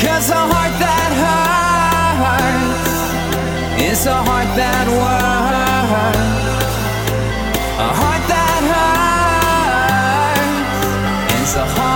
Cause a heart that hurts is a heart that works. A heart that hurts is a heart.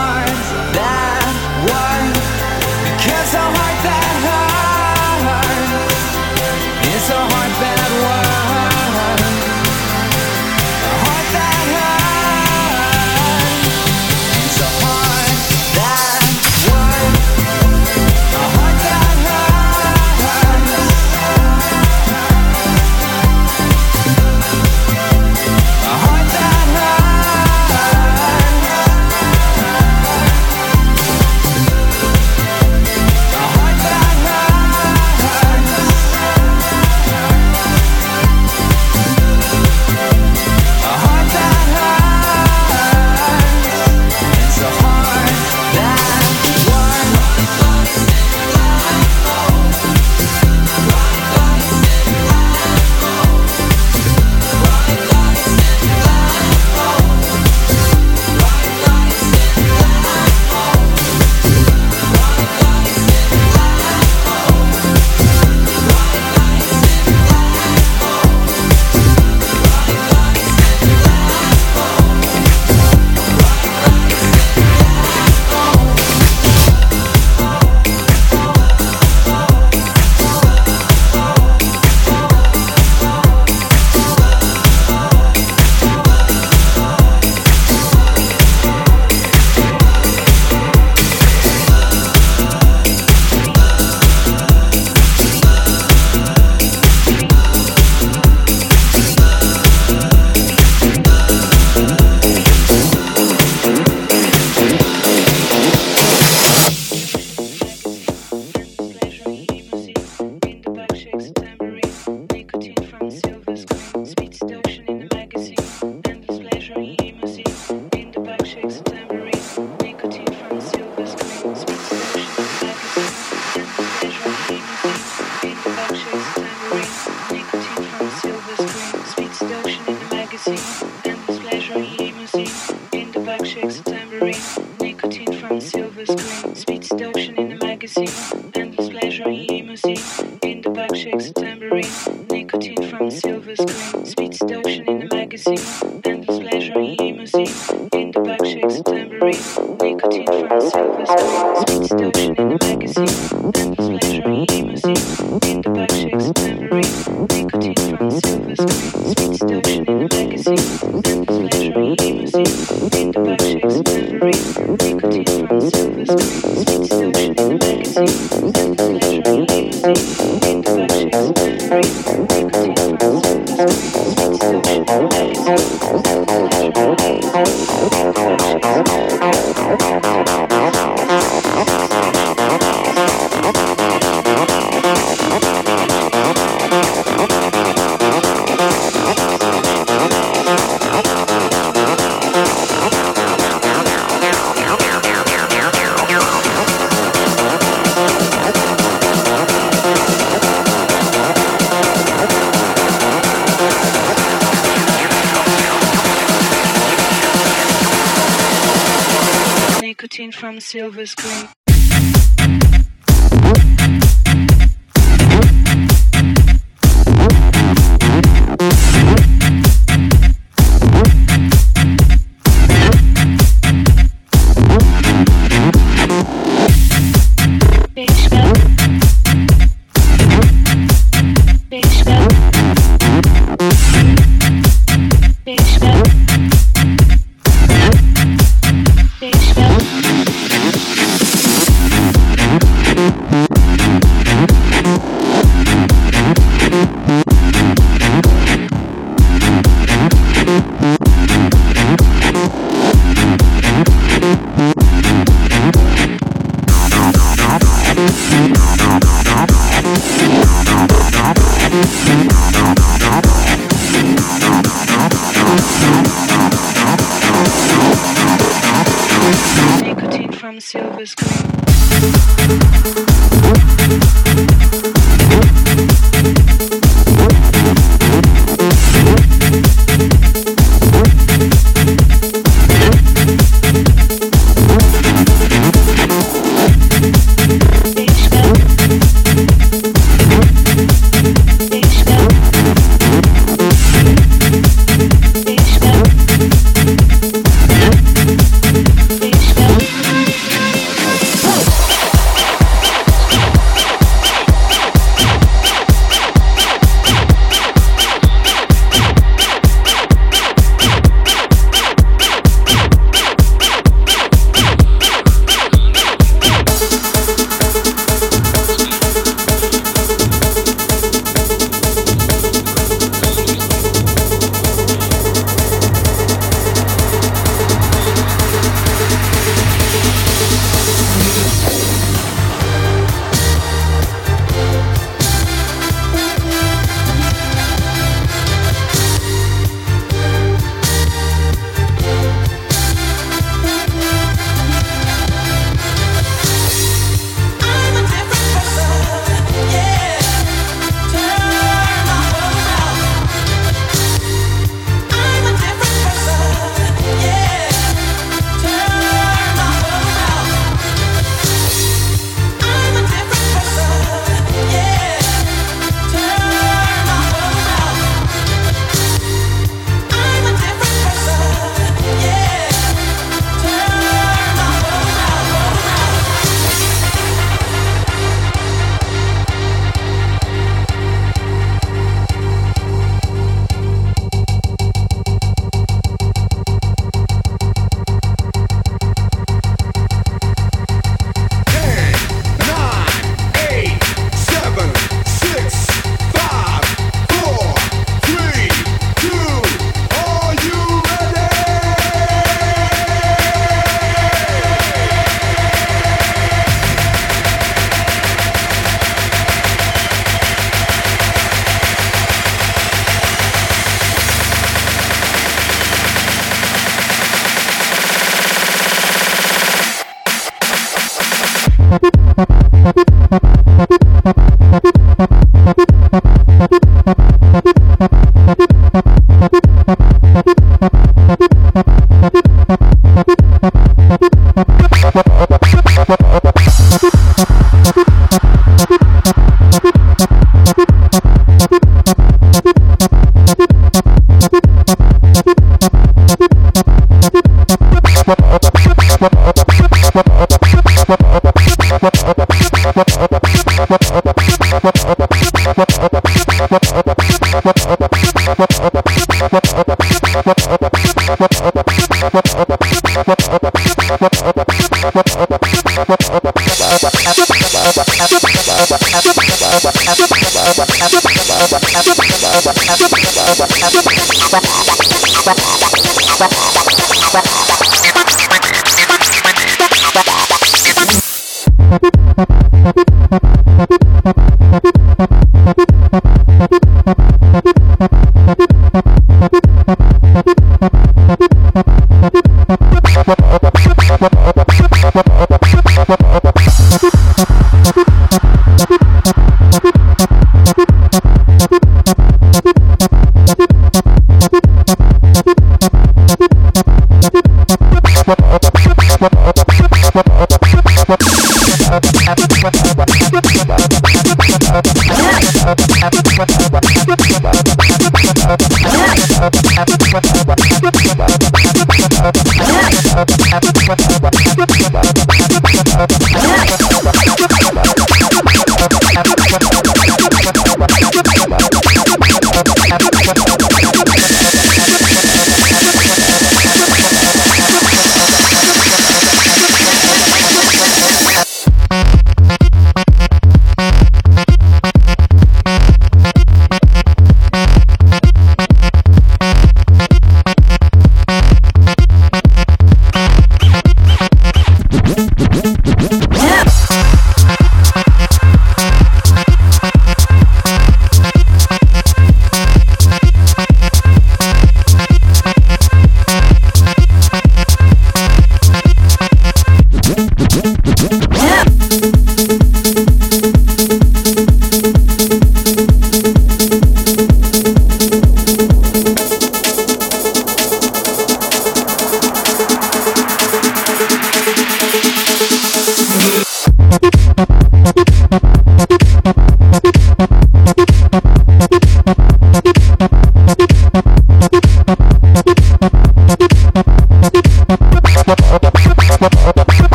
Silver screen. Bye.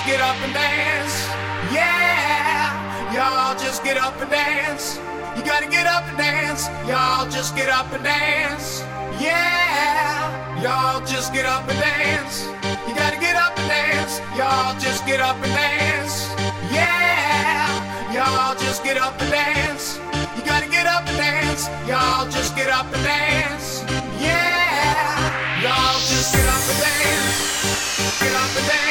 Just get up and dance. Yeah. Y'all just get up and dance. You gotta get up and dance. Y'all just get up and dance. Yeah. Y'all just get up and dance. You gotta get up and dance. Y'all just get up and dance. Yeah. Y'all just get up and dance. You gotta get up and dance. Y'all just get up and dance. Yeah. Y'all just get up and dance. Get up and dance.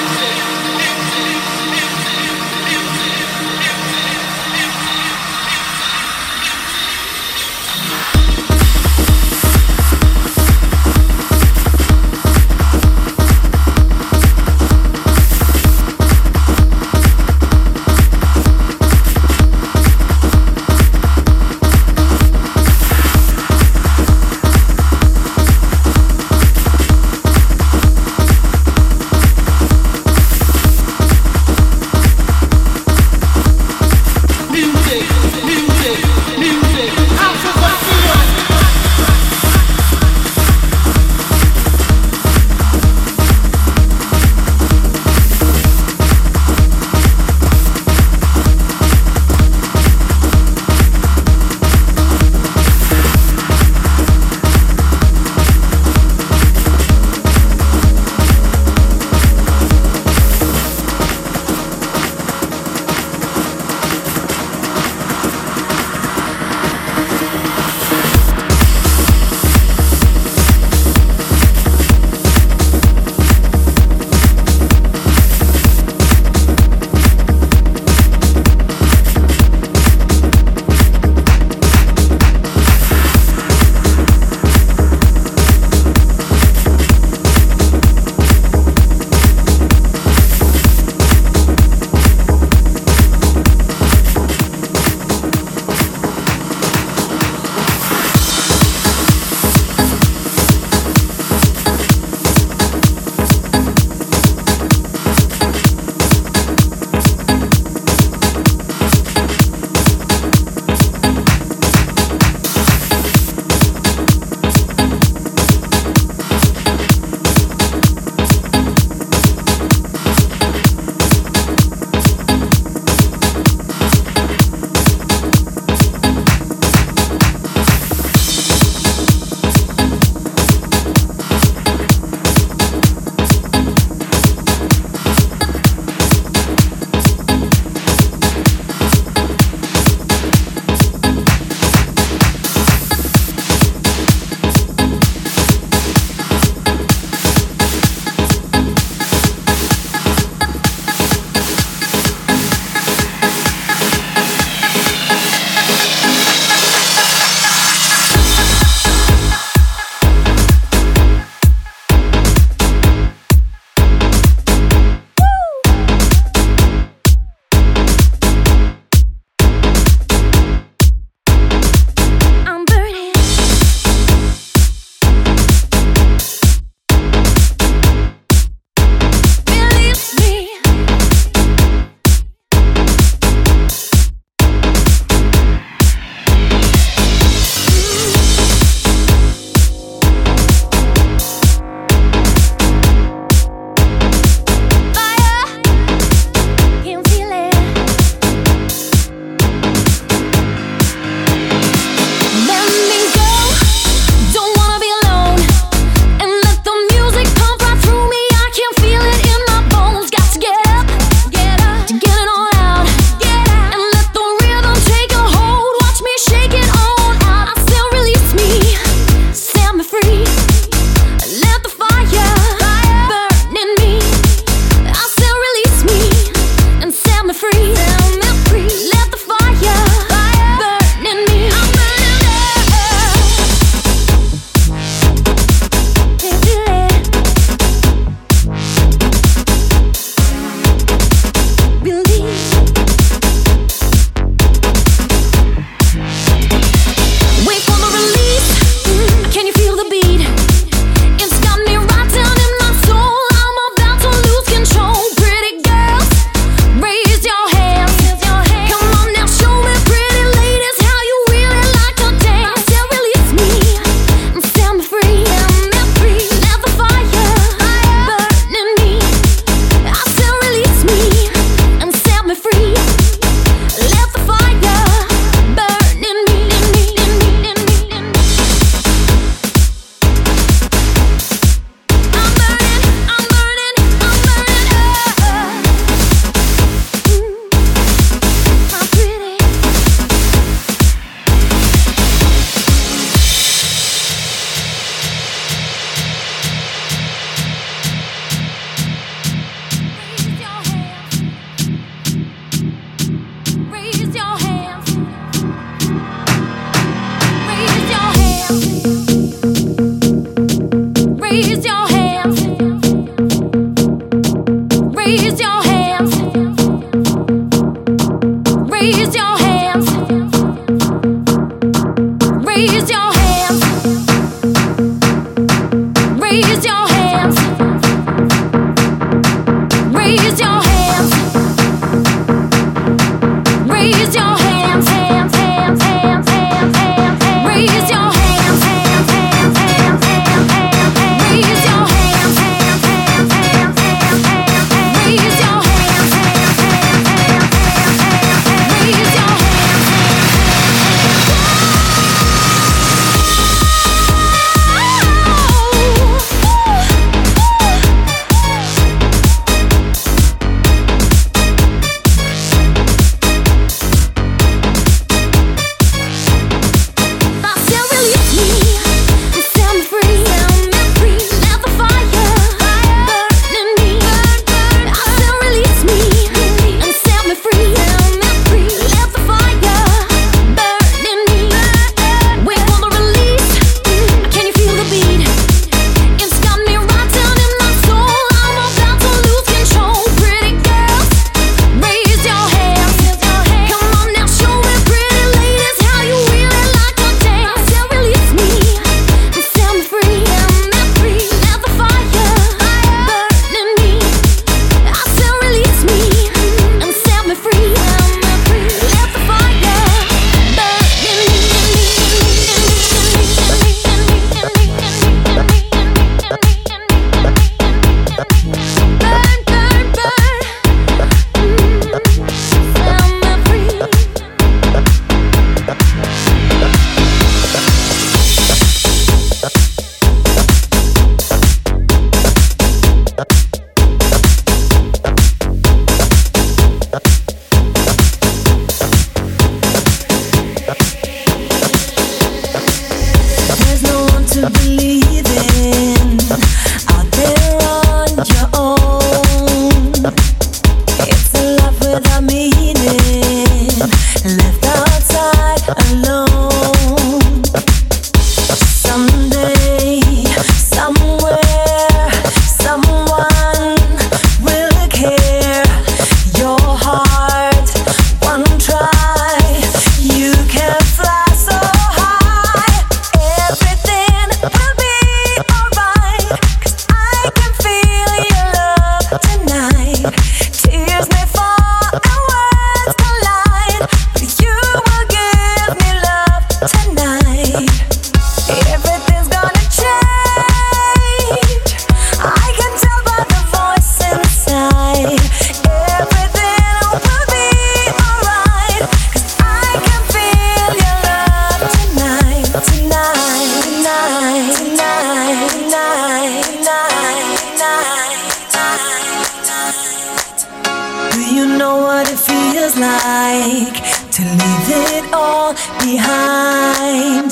what it feels like to leave it all behind.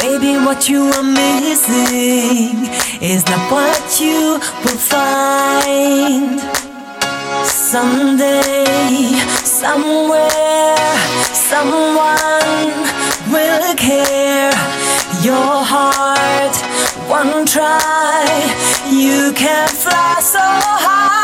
Maybe what you are missing is not what you will find. Someday, somewhere, someone will care. Your heart, one try, you can fly so high.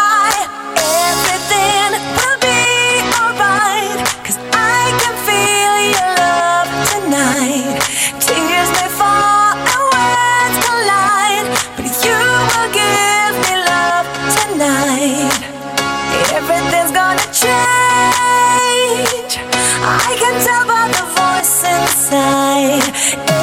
can tell by the voice inside.